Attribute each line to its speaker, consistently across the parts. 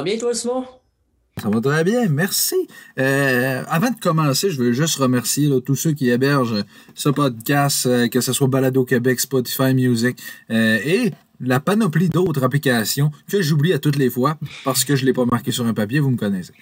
Speaker 1: Ça va bien, toi, Simon?
Speaker 2: Ça va très bien, merci. Euh, avant de commencer, je veux juste remercier tous ceux qui hébergent ce podcast, euh, que ce soit Balado Québec, Spotify Music euh, et la panoplie d'autres applications que j'oublie à toutes les fois parce que je ne l'ai pas marqué sur un papier, vous me connaissez.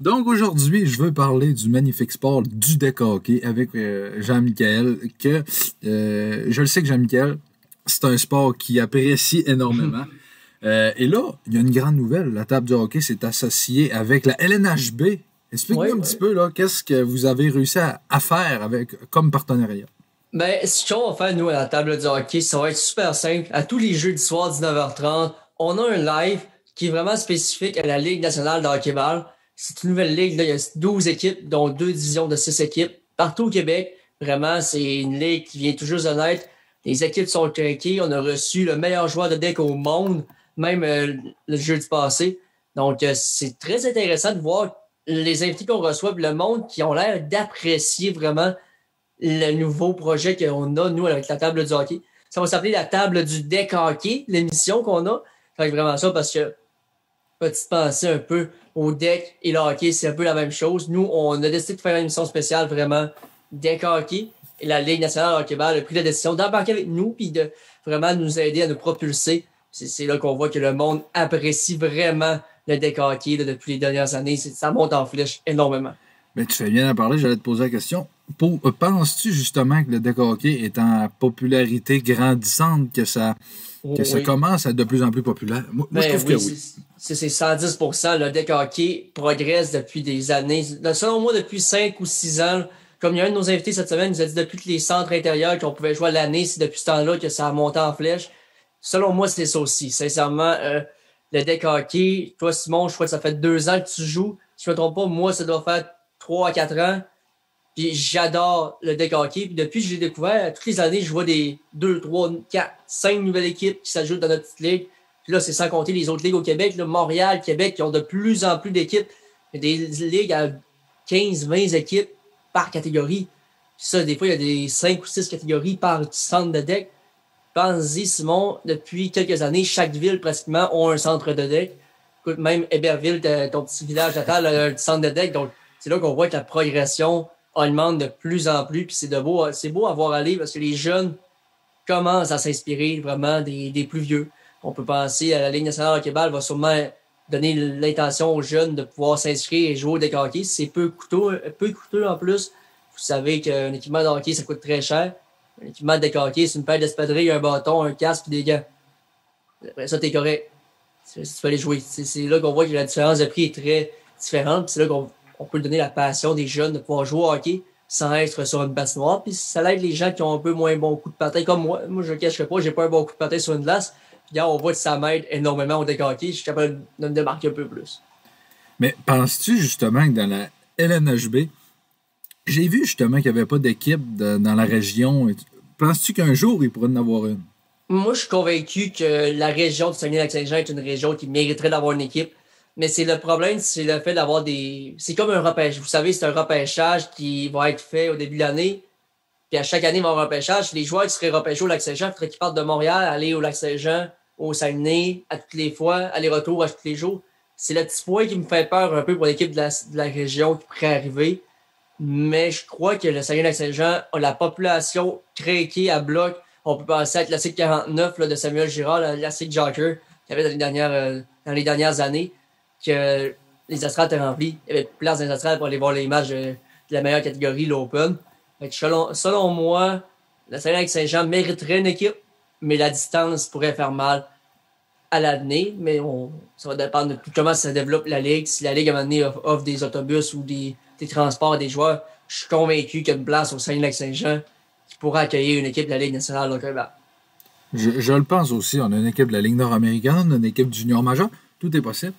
Speaker 2: Donc aujourd'hui, je veux parler du magnifique sport du deck hockey avec Jean-Michel, que je le sais que Jean-Michel, c'est un sport qu'il apprécie énormément. Euh, et là, il y a une grande nouvelle. La table du hockey s'est associée avec la LNHB. Explique-nous un petit peu, là, qu'est-ce que vous avez réussi à, faire avec, comme partenariat?
Speaker 1: Ben, ce qu'on va faire, nous, à la table du hockey, ça va être super simple. À tous les jeux du soir, 19h30, on a un live qui est vraiment spécifique à la Ligue nationale de hockey-ball. C'est une nouvelle ligue, là, il y a 12 équipes, dont deux divisions de 6 équipes, partout au Québec. Vraiment, c'est une ligue qui vient tout juste de naître. Les équipes sont craquées. On a reçu le meilleur joueur de deck au monde même euh, le jeudi passé. Donc, euh, c'est très intéressant de voir les invités qu'on reçoit, le monde qui ont l'air d'apprécier vraiment le nouveau projet qu'on a, nous, avec la table du hockey. Ça va s'appeler la table du deck hockey, l'émission qu'on a. Fait vraiment ça parce que, petite pensée un peu au deck et le hockey, c'est un peu la même chose. Nous, on a décidé de faire une émission spéciale vraiment deck hockey. Et la Ligue nationale de hockey a pris la décision d'embarquer avec nous puis de vraiment nous aider à nous propulser c'est là qu'on voit que le monde apprécie vraiment le deck hockey depuis les dernières années. Ça monte en flèche énormément.
Speaker 2: Mais tu fais bien à parler, j'allais te poser la question. Euh, penses-tu justement que le deck hockey est en popularité grandissante, que ça, que ça commence à être de plus en plus populaire? Moi, je ben trouve que oui.
Speaker 1: C'est 110% Le deck hockey progresse depuis des années. Selon moi, depuis 5 ou 6 ans, comme il y a un de nos invités cette semaine, nous a dit depuis que les centres intérieurs qu'on pouvait jouer l'année, c'est depuis ce temps-là que ça a monté en flèche. Selon moi, c'est ça aussi. Sincèrement, euh, le deck hockey, toi, Simon, je crois que ça fait deux ans que tu joues. Si je ne me trompe pas, moi, ça doit faire trois quatre ans. Puis j'adore le deck hockey. Puis depuis que je l'ai découvert, toutes les années, je vois des deux, trois, quatre, cinq nouvelles équipes qui s'ajoutent dans notre petite ligue. Puis là, c'est sans compter les autres ligues au Québec, là, Montréal, Québec, qui ont de plus en plus d'équipes. Des ligues à 15, 20 équipes par catégorie. Puis ça, des fois, il y a des cinq ou six catégories par centre de deck. Pense-y, Simon, depuis quelques années, chaque ville pratiquement a un centre de deck. Écoute, même Héberville, ton petit village natal, a un centre de deck. Donc, c'est là qu'on voit que la progression augmente de plus en plus. Puis c'est beau, beau à voir aller parce que les jeunes commencent à s'inspirer vraiment des, plus vieux. On peut penser à la Ligue nationale de Québec va sûrement donner l'intention aux jeunes de pouvoir s'inscrire et jouer au deck hockey. C'est peu coûteux, peu coûteux en plus. Vous savez qu'un équipement de hockey, ça coûte très cher. Un équipement de hockey, c'est une paire d'espadrilles, un bâton, un casque des gants. Après ça, t'es correct. Tu peux aller jouer. C'est là qu'on voit que la différence de prix est très différente. C'est là qu'on peut donner la passion des jeunes de pouvoir jouer au hockey sans être sur une noire. Puis ça l'aide les gens qui ont un peu moins bon coup de patin comme moi. Moi, je ne cacherai pas, j'ai pas un bon coup de patin sur une glace. Puis on voit que ça m'aide énormément au hockey. Je suis capable de me démarquer un peu plus.
Speaker 2: Mais penses-tu justement que dans la LNHB, j'ai vu justement qu'il n'y avait pas d'équipe dans la région. Penses-tu qu'un jour, il pourrait en avoir une?
Speaker 1: Moi, je suis convaincu que la région de Saguenay-Lac-Saint-Jean est une région qui mériterait d'avoir une équipe. Mais c'est le problème, c'est le fait d'avoir des. C'est comme un repêchage. Vous savez, c'est un repêchage qui va être fait au début de l'année. Puis à chaque année, il va y avoir un repêchage. Les joueurs qui seraient repêchés au Lac-Saint-Jean, il faudrait qu'ils partent de Montréal, aller au Lac-Saint-Jean, au Saguenay, à toutes les fois, aller-retour à tous les jours. C'est le petit point qui me fait peur un peu pour l'équipe de la région qui pourrait arriver mais je crois que le Saguenay-Lac-Saint-Jean a la population craquée à bloc. On peut penser à la classique 49 là, de Samuel Girard, la classique Jocker, qu'il y avait dans les dernières, euh, dans les dernières années, que les astrales étaient remplis. Il y avait place dans les astrales pour aller voir les matchs de, la meilleure catégorie, l'Open. Selon, selon moi, le Saguenay-Lac-Saint-Jean mériterait une équipe, mais la distance pourrait faire mal à l'année, mais on, ça va dépendre de comment ça développe la Ligue. Si la Ligue, à un moment donné, offre des autobus ou des, des transports des joueurs, je suis convaincu qu'il y a une place au Saint-Lac-Saint-Jean qui pourra accueillir une équipe de la Ligue nationale au Québec.
Speaker 2: Je, le pense aussi. On a une équipe de la Ligue nord-américaine, on une équipe du junior majeur. Tout est possible.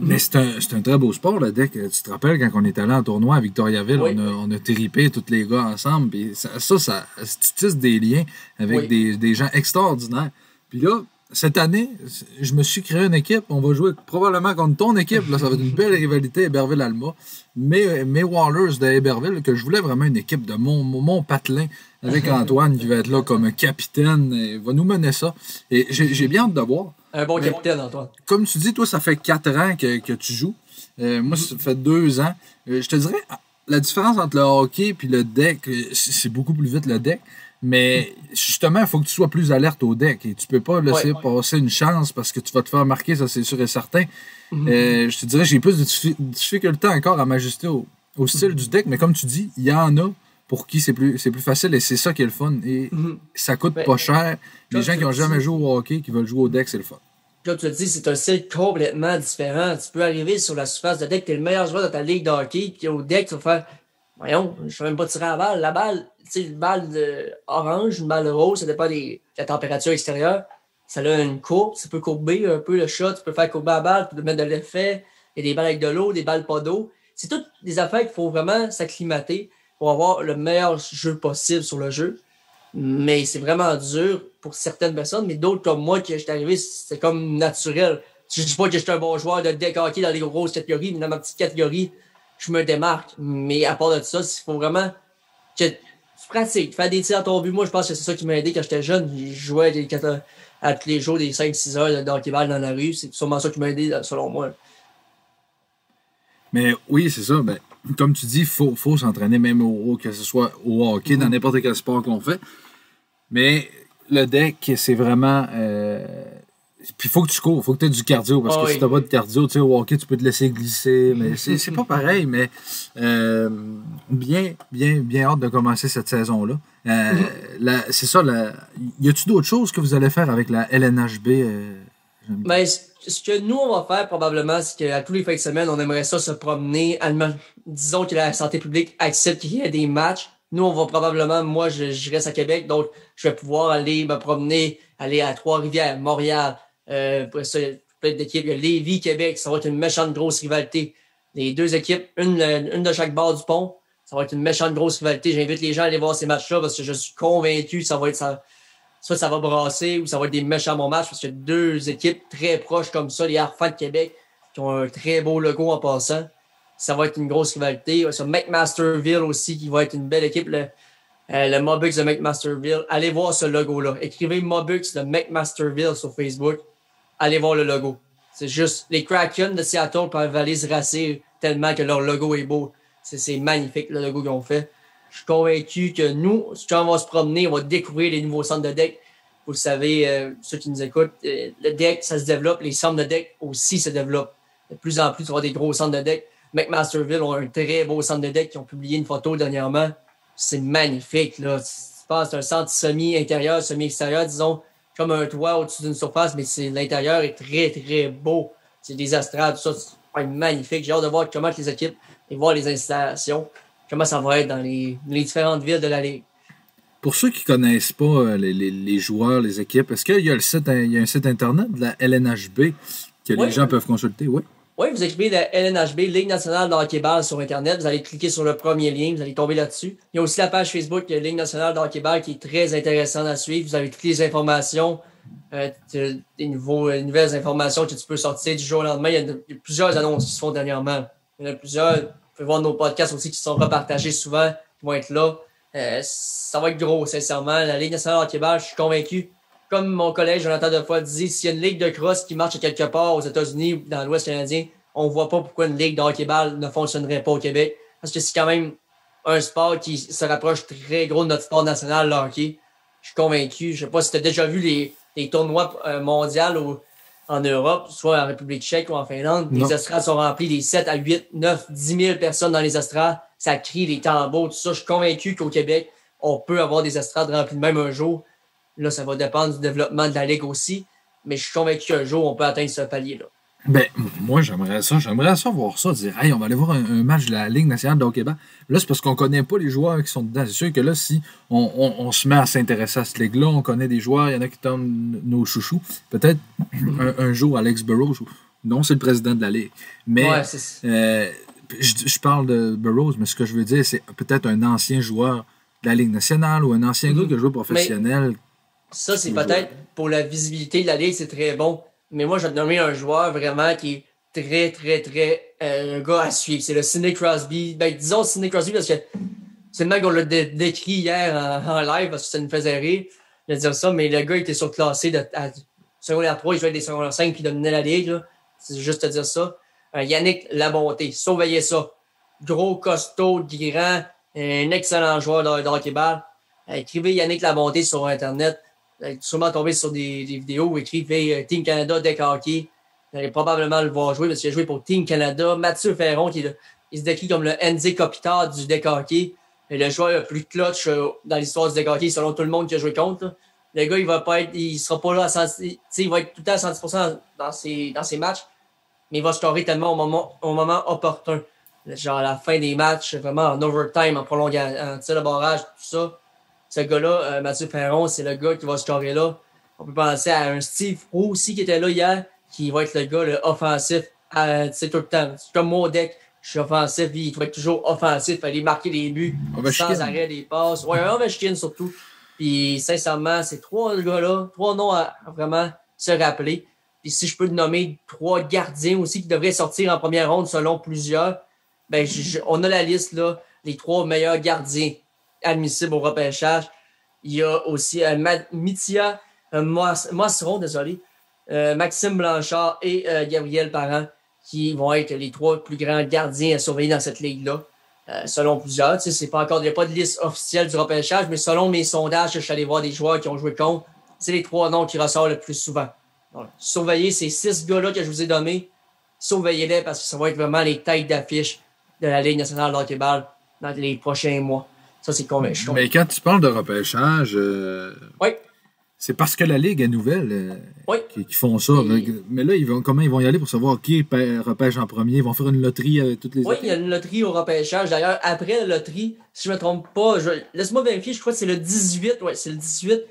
Speaker 2: Mais c'est un, un, très beau sport, le deck. Tu te rappelles quand on est allé en tournoi à Victoriaville, on, a, on a tripé tous les gars ensemble. Puis ça, ça, ça, tu tisses des liens avec des, des gens extraordinaires. Puis là, cette année, je me suis créé une équipe. On va jouer probablement contre ton équipe. Là, ça va être une belle rivalité Héberville-Alma. Mais mes Wallers de Héberville, que je voulais vraiment une équipe de mon, mon patelin avec Antoine qui va être là comme capitaine. Et va nous mener ça. Et j'ai bien hâte de voir.
Speaker 1: Un bon capitaine, Antoine.
Speaker 2: Comme tu dis, toi, ça fait quatre ans que, que tu joues. Euh, moi, ça fait deux ans. Euh, je te dirais, la différence entre le hockey et le deck, euh, c'est beaucoup plus vite le deck. Mais justement, il faut que tu sois plus alerte au deck. Et tu peux pas laisser
Speaker 1: Ouais.
Speaker 2: passer une chance parce que tu vas te faire marquer, ça c'est sûr et certain.
Speaker 1: Mhm.
Speaker 2: Euh, je te dirais, j'ai plus de diffi- difficulté encore à m'ajuster au, au style du deck. Mais comme tu dis, il y en a pour qui c'est plus, c'est plus facile et c'est ça qui est le fun. Et
Speaker 1: Mhm.
Speaker 2: ça coûte
Speaker 1: Ben,
Speaker 2: pas cher. Les gens
Speaker 1: tu
Speaker 2: qui ont
Speaker 1: dis-
Speaker 2: jamais joué au hockey, qui veulent jouer au deck, c'est le fun.
Speaker 1: Comme tu le dis, c'est un style complètement différent. Tu peux arriver sur la surface de deck, t'es le meilleur joueur de ta ligue de hockey, puis au deck, tu vas faire, voyons, je sais même pas tirer la balle. La balle, tu sais, une balle orange, une balle rose, ça dépend de la température extérieure. Ça a une courbe, tu peux courber un peu le shot, tu peux faire courber la balle, tu peux mettre de l'effet. Il y a des balles avec de l'eau, des balles pas d'eau. C'est toutes des affaires qu'il faut vraiment s'acclimater pour avoir le meilleur jeu possible sur le jeu. Mais c'est vraiment dur pour certaines personnes, mais d'autres comme moi, qui j'étais arrivé, c'est comme naturel. Je dis pas que j'étais un bon joueur de deck dans les grosses catégories, mais dans ma petite catégorie, je me démarque. Mais à part de ça, il faut vraiment que tu pratiques, faire des tirs à ton but. Moi, je pense que c'est ça qui m'a aidé quand j'étais jeune. Je jouais des, à tous les jours des 5-6 heures de hockey-ball dans la rue. C'est sûrement ça qui m'a aidé, selon moi.
Speaker 2: Mais oui, c'est ça. Ben, comme tu dis, il faut, faut s'entraîner même au, que ce soit au hockey, dans n'importe quel sport qu'on fait. Mais le deck, c'est vraiment. euh, Puis il faut que tu cours, il faut que tu aies du cardio. Parce
Speaker 1: Ah
Speaker 2: que
Speaker 1: oui.
Speaker 2: si tu n'as pas de cardio, tu sais, au hockey, tu peux te laisser glisser. Mais c'est pas pareil. Mais euh, bien, bien, bien hâte de commencer cette saison-là. Euh, la- c'est ça. La... Y a-tu d'autres choses que vous allez faire avec la LNHB? euh,
Speaker 1: Ben, ce que nous, on va faire probablement, c'est qu'à tous les fins de semaine, on aimerait ça se promener. Disons que la santé publique accepte qu'il y ait des matchs. Nous, on va probablement, moi, je, je reste à Québec, donc je vais pouvoir aller me promener, aller à Trois-Rivières, Montréal. Euh, après ça, plein d'équipes. Il y a Lévis, Québec. Ça va être une méchante grosse rivalité. Les deux équipes, une, une de chaque bord du pont. Ça va être une méchante grosse rivalité. J'invite les gens à aller voir ces matchs-là parce que je suis convaincu que ça va être ça soit ça va brasser ou ça va être des méchants bons matchs parce a deux équipes très proches comme ça, les Harfans de Québec, qui ont un très beau logo en passant. Ça va être une grosse rivalité. Sur McMasterville aussi, qui va être une belle équipe, le, euh, le Mobux de McMasterville. Allez voir ce logo-là. Écrivez Mobux de McMasterville sur Facebook. Allez voir le logo. C'est juste, les Kraken de Seattle peuvent aller se racer tellement que leur logo est beau. C'est magnifique, le logo qu'ils ont fait. Je suis convaincu que nous, quand on va se promener, on va découvrir les nouveaux centres de deck. Vous le savez, euh, ceux qui nous écoutent, euh, le deck, ça se développe. Les centres de deck aussi se développent. De plus en plus, vas avoir des gros centres de deck. McMasterville ont un très beau centre de deck. qui ont publié une photo dernièrement. C'est magnifique. Là. Penses c'est un centre semi-intérieur, semi-extérieur, disons, comme un toit au-dessus d'une surface, mais l'intérieur est très, très beau. C'est des astrales, tout ça. C'est magnifique. J'ai hâte de voir comment les équipes et voir les installations, comment ça va être dans les, les différentes villes de la Ligue.
Speaker 2: Pour ceux qui connaissent pas euh, les, les- les joueurs, les équipes, est-ce qu'il y a le site, il y a un site internet de la LNHB que
Speaker 1: Oui.
Speaker 2: les gens peuvent consulter? Oui.
Speaker 1: Oui, vous écrivez la LNHB, Ligue nationale de sur Internet. Vous allez cliquer sur le premier lien, vous allez tomber là-dessus. Il y a aussi la page Facebook de Ligue nationale de qui est très intéressante à suivre. Vous avez toutes les informations, euh, des nouveaux, euh, nouvelles informations que tu peux sortir du jour au lendemain. Il y a, plusieurs annonces qui se font dernièrement. Il y en a plusieurs. Vous pouvez voir nos podcasts aussi qui sont repartagés souvent, qui vont être là. Euh, ça va être gros, sincèrement. La Ligue nationale de je suis convaincu. Comme mon collègue Jonathan Defoy dit, s'il y a une ligue de cross qui marche quelque part aux États-Unis ou dans l'Ouest canadien, on voit pas pourquoi une ligue de hockey-ball ne fonctionnerait pas au Québec. Parce que c'est quand même un sport qui se rapproche très gros de notre sport national, le hockey. Je suis convaincu. Je sais pas si tu as déjà vu les, les tournois euh, mondiaux au- en Europe, soit en République tchèque ou en Finlande.
Speaker 2: Non.
Speaker 1: Les estrades sont remplies des 7 à 8, 9, 10 000 personnes dans les estrades. Ça crie, les tambours, tout ça. Je suis convaincu qu'au Québec, on peut avoir des estrades remplies de même un jour. Là, ça va dépendre du développement de la Ligue aussi. Mais je suis convaincu qu'un jour, on peut atteindre ce palier-là.
Speaker 2: Ben, moi, j'aimerais ça. J'aimerais ça voir ça. Dire, hey, on va aller voir un, un match de la Ligue nationale de hockey-ball. Là, c'est parce qu'on connaît pas les joueurs qui sont dedans. C'est sûr que là, si on, on- on se met à s'intéresser à cette ligue-là, on connaît des joueurs, il y en a qui tombent nos chouchous. Peut-être un, un jour, Alex Burrows. Non, c'est le président de la Ligue. Mais
Speaker 1: Ouais,
Speaker 2: euh, je, je parle de Burrows, mais ce que je veux dire, c'est peut-être un ancien joueur de la Ligue nationale ou un ancien
Speaker 1: Mhm.
Speaker 2: gars qui a joué professionnel.
Speaker 1: Ça, c'est peut-être pour la visibilité de la ligue, c'est très bon. Mais moi, je vais te nommer un joueur vraiment qui est très, très, très euh, un gars à suivre. C'est le Sidney Crosby. Ben, disons Sidney Crosby parce que c'est le mec qu'on l'a dé- décrit hier en, en live parce que ça nous faisait rire de dire ça, mais le gars était surclassé de, à secondaire 3, il jouait des secondaires 5 puis il dominait la ligue. C'est juste te dire ça. Euh, Yannick Labonté, surveillez ça. Gros, costaud, grand, un excellent joueur de, de hockey-ball. écrivez Yannick Labonté sur Internet. Allez sûrement tomber sur des, vidéos. Écrivez euh, Team Canada Deck Hockey. Vous allez probablement le voir jouer parce qu'il a joué pour Team Canada. Mathieu Ferron, qui il se décrit comme le NZ Kopitar du deck hockey. Et le joueur le plus clutch euh, dans l'histoire du deck hockey, selon tout le monde qui a joué contre. Le gars, il va pas être, il sera pas là à 100, il va être tout le temps à 110% dans ses, dans matchs, mais il va scorer tellement au moment, au moment opportun. Genre à la fin des matchs, vraiment en overtime, en prolongation, en tir de barrage, tout ça. Ce gars-là, euh, Mathieu Ferron, c'est le gars qui va scorer là. On peut penser à un Steve Roux aussi qui était là hier, qui va être le gars le offensif, euh, tout le temps. C'est comme mon deck je suis offensif, il doit être toujours offensif, il fallait marquer les buts, sans arrêt des passes. Ouais, Ovechkin surtout. Puis sincèrement, ces trois gars-là, trois noms à, vraiment se rappeler. Puis si je peux nommer trois gardiens aussi qui devraient sortir en première ronde selon plusieurs, ben on a la liste là, les trois meilleurs gardiens admissibles au repêchage. Il y a aussi un euh, Mitia, euh, désolé, euh, Maxime Blanchard et Gabriel Parent qui vont être les trois plus grands gardiens à surveiller dans cette ligue-là. Selon plusieurs, tu sais, pas encore, il n'y a pas de liste officielle du repêchage, mais selon mes sondages, je suis allé voir des joueurs qui ont joué contre, c'est les trois noms qui ressortent le plus souvent. Donc, surveillez ces six gars-là que je vous ai nommés, surveillez-les parce que ça va être vraiment les têtes d'affiche de la Ligue nationale de hockey-ball dans les prochains mois. Ça, c'est convaincu.
Speaker 2: Mais quand tu parles de repêchage, euh,
Speaker 1: oui.
Speaker 2: C'est parce que la Ligue est nouvelle euh, qui, font ça. Mais là, ils vont, comment ils vont y aller pour savoir qui repêche en premier? Ils vont faire une loterie avec toutes les
Speaker 1: Oui, il y a une loterie au repêchage. D'ailleurs, après la loterie, si je ne me trompe pas, laisse-moi vérifier, je crois que c'est le 18, ouais, c'est le 18,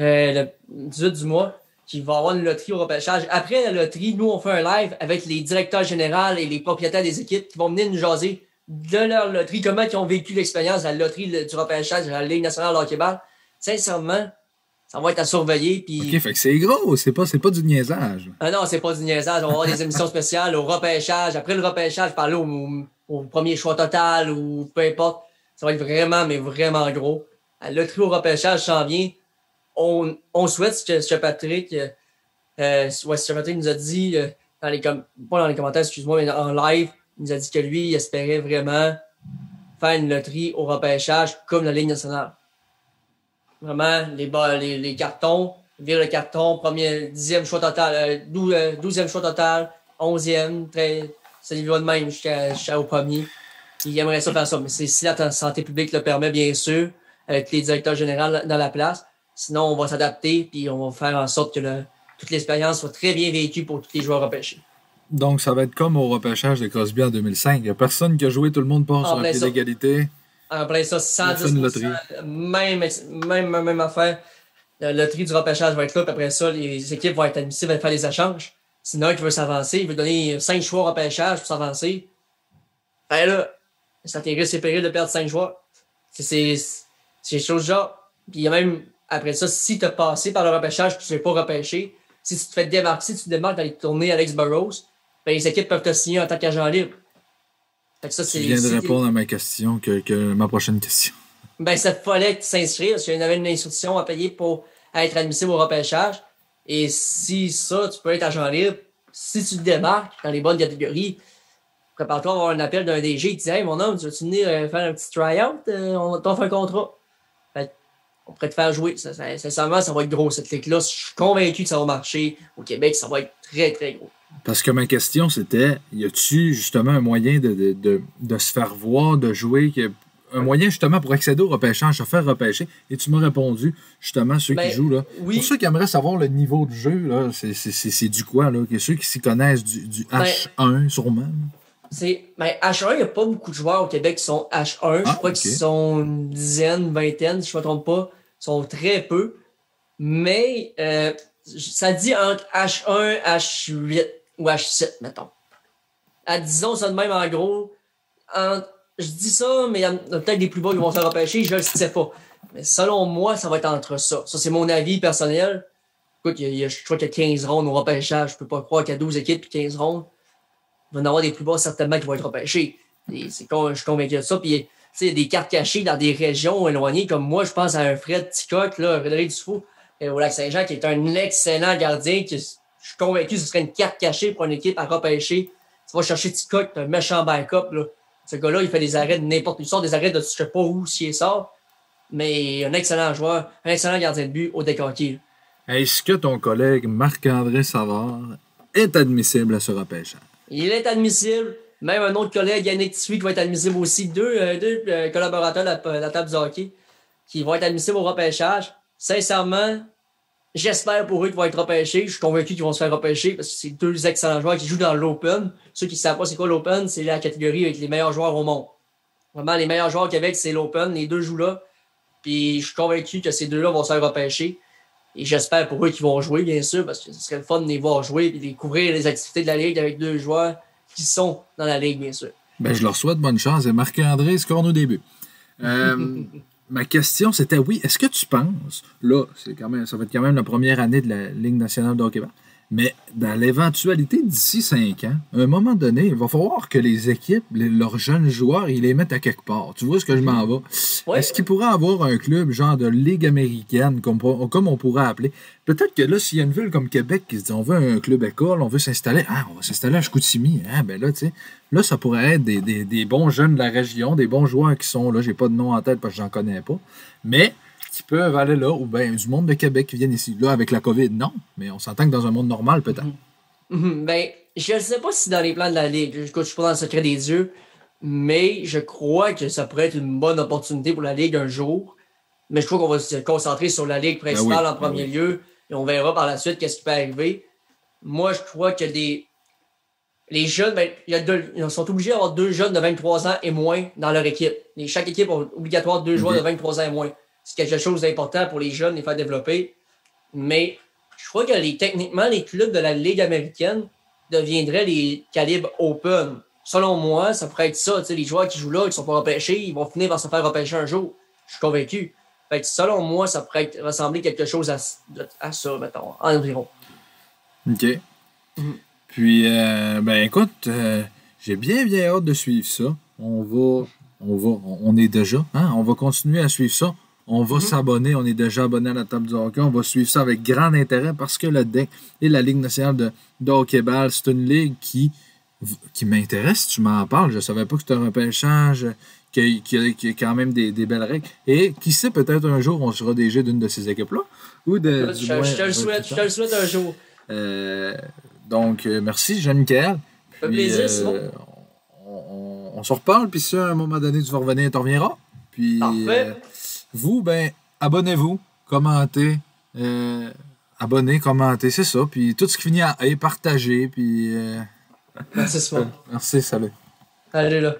Speaker 1: euh, le 18 du mois, qui va avoir une loterie au repêchage. Après la loterie, nous, on fait un live avec les directeurs généraux et les propriétaires des équipes qui vont venir nous jaser de leur loterie, comment ils ont vécu l'expérience de la loterie du repêchage de la Ligue nationale de hockey-ball. Sincèrement, ça va être à surveiller. Puis...
Speaker 2: OK, fait que c'est gros, c'est pas, pas du niaisage.
Speaker 1: Ah non, c'est pas du niaisage. On va avoir des émissions spéciales au repêchage. Après le repêchage, parler au, au, premier choix total ou peu importe. Ça va être vraiment, mais vraiment gros. Le trio au repêchage s'en vient. On, on souhaite que, que Patrick, euh, ouais, Patrick nous a dit, euh, dans les pas dans les commentaires, excuse-moi, mais en live, il nous a dit que lui, il espérait vraiment faire une loterie au repêchage comme la Ligue nationale. Vraiment, les, les, les cartons, vire le carton, premier, dixième choix total, euh, euh, douzième choix total, onzième, très, ça va de même jusqu'au premier. Il aimerait ça faire ça, mais c'est si la santé publique le permet, bien sûr, avec les directeurs généraux dans la place. Sinon, on va s'adapter, puis on va faire en sorte que le, toute l'expérience soit très bien vécue pour tous les joueurs repêchés.
Speaker 2: Donc, ça va être comme au repêchage de Crosby en 2005. Il n'y a personne qui a joué, tout le monde passe sur un pied d'égalité.
Speaker 1: En plein ça, 110 même, même, même affaire. La loterie du repêchage va être là, puis après ça, les équipes vont être admissibles à faire des échanges. Sinon, qui veut s'avancer, il veut donner 5 choix au repêchage pour s'avancer. Ben là, ça risque et périls de perdre 5 choix. C'est des choses genre. Puis il y a même, après ça, si tu as passé par le repêchage tu ne pas repêcher, si tu te fais démarquer, si tu te démarques d'aller tourner Alex Burrows, ben les équipes peuvent te signer en tant qu'agent libre.
Speaker 2: Fait que ça, tu viens de répondre à ma question que, que ma prochaine question.
Speaker 1: Ben, ça fallait s'inscrire parce qu'il y avait une instruction à payer pour être admissible au repêchage. Et si ça, tu peux être agent libre, si tu te démarques dans les bonnes catégories, prépare-toi à avoir un appel d'un DG qui dit Hey, mon homme, tu veux-tu venir euh, faire un petit try-out euh, On t'offre un contrat? Fait, on pourrait te faire jouer. Sincèrement, ça va être gros cette ligue-là. Je suis convaincu que ça va marcher. Au Québec, ça va être très, très gros.
Speaker 2: Parce que ma question, c'était, y a-tu justement un moyen de, de, de, se faire voir, de jouer, un moyen justement pour accéder au repêchage, se faire repêcher? Et tu m'as répondu, justement, ceux qui ben, jouent. Là. Pour ceux qui aimeraient savoir le niveau de jeu, c'est du quoi? Là? Ceux qui s'y connaissent du, du ben, H1 sûrement.
Speaker 1: C'est, ben, H1, il n'y a pas beaucoup de joueurs au Québec qui sont H1. je ah, crois qu'ils sont une dizaine, une vingtaine, si je ne me trompe pas. Ils sont très peu. Mais euh, ça dit entre H1 H8 ou H7, mettons. À, disons ça de même, en gros, je dis ça, mais il y a peut-être des plus bas qui vont se repêcher, je ne sais pas. Mais selon moi, ça va être entre ça. Ça, c'est mon avis personnel. Écoute, y a, je crois qu'il y a 15 rondes au repêchage. Je peux pas croire qu'il y a 12 équipes et 15 rondes. Il va y en avoir des plus bas certainement qui vont être repêchés. Je suis convaincu de ça. Puis, il y a des cartes cachées dans des régions éloignées, comme moi, je pense à un Fred Ticoc, là, Frédéric Dufault. et au Lac-Saint-Jean, qui est un excellent gardien, qui, je suis convaincu que ce serait une carte cachée pour une équipe à repêcher. Tu vas chercher Ticoc, un méchant backup, là. Ce gars-là, il fait des arrêts de n'importe où. Il sort des arrêts de je sais pas où, s'il sort. Mais un excellent joueur, un excellent gardien de but au décanqué.
Speaker 2: Est-ce que ton collègue Marc-André Savard est admissible à ce repêchage?
Speaker 1: Il est admissible. Même un autre collègue, Yannick Tsui, qui va être admissible aussi. Deux, euh, deux euh, collaborateurs de la, la, table du hockey qui vont être admissibles au repêchage. Sincèrement, j'espère pour eux qu'ils vont être repêchés. Je suis convaincu qu'ils vont se faire repêcher parce que c'est deux excellents joueurs qui jouent dans l'Open. Ceux qui ne savent pas c'est quoi l'Open, c'est la catégorie avec les meilleurs joueurs au monde. Vraiment, les meilleurs joueurs au Québec, c'est l'Open. Les deux jouent là. Puis je suis convaincu que ces deux-là vont se faire repêcher. Et j'espère pour eux qu'ils vont jouer, bien sûr, parce que ce serait le fun de les voir jouer et de découvrir les activités de la Ligue avec deux joueurs qui sont dans la Ligue, bien sûr.
Speaker 2: Ben, je leur souhaite bonne chance. Et Marc-André score au début. Euh, ma question, c'était oui, est-ce que tu penses, là, c'est quand même, ça va être quand même la première année de la Ligue nationale de mais dans l'éventualité d'ici cinq ans, à un moment donné, il va falloir que les équipes, leurs jeunes joueurs, ils les mettent à quelque part. Tu vois ce que je m'en vais? Est-ce qu'ils pourraient avoir un club genre de Ligue américaine, comme, comme on pourrait appeler? Peut-être que là, s'il y a une ville comme Québec qui se dit on veut un club école, on veut s'installer, ah, on va s'installer à Chicoutimi. Ah, ben là, tu sais, là, ça pourrait être des, des, des, bons jeunes de la région, des bons joueurs qui sont là. J'ai pas de nom en tête parce que j'en connais pas. Mais qui peuvent aller là, ou bien du monde de Québec qui viennent ici. Là, avec la COVID, non, mais on s'entend que dans un monde normal, peut-être.
Speaker 1: Mm Ben, je ne sais pas si dans les plans de la Ligue, je ne suis pas dans le secret des dieux, mais je crois que ça pourrait être une bonne opportunité pour la Ligue un jour. Mais je crois qu'on va se concentrer sur la Ligue principale ben oui, en premier ben oui. lieu, et on verra par la suite qu'est-ce qui peut arriver. Moi, je crois que des... les jeunes, ben, y a deux, ils sont obligés d'avoir deux jeunes de 23 ans et moins dans leur équipe. Et chaque équipe a obligatoire deux joueurs de 23 ans et moins c'est quelque chose d'important pour les jeunes, les faire développer. Mais je crois que les, techniquement, les clubs de la Ligue américaine deviendraient les calibres open. Selon moi, ça pourrait être ça. Les joueurs qui jouent là, qui sont pas repêchés, ils vont finir par se faire repêcher un jour. Je suis convaincu. Fait que selon moi, ça pourrait être, ressembler quelque chose à, à ça, mettons, environ.
Speaker 2: OK. Mm -hmm. Puis, euh, ben écoute, euh, j'ai bien, bien hâte de suivre ça. On va, on va, on est déjà, hein, on va continuer à suivre ça. On va mm -hmm. s'abonner. On est déjà abonné à la table du hockey. On va suivre ça avec grand intérêt parce que le DEC et la Ligue nationale de, de hockey-ball, c'est une ligue qui, qui m'intéresse. Tu m'en parles. Je ne savais pas que c'était un repêchage qui, qui, qui, a quand même des, des, belles règles. Et qui sait, peut-être un jour, on sera DG d'une de ces équipes-là. Ou de,
Speaker 1: je, te le souhaite, je te le souhaite un jour.
Speaker 2: Euh, donc, euh, merci, Jean-Michel.
Speaker 1: Ça fait plaisir, euh, Simon.
Speaker 2: On, on, on, se reparle, puis si à un moment donné, tu vas revenir, tu reviendras. Puis,
Speaker 1: Parfait.
Speaker 2: Vous, ben, abonnez-vous, commentez, euh, abonnez, commentez, c'est ça. Puis tout ce qui finit à et partagez, puis. Euh...
Speaker 1: Merci, Simon.
Speaker 2: Merci, salut.
Speaker 1: Allez là.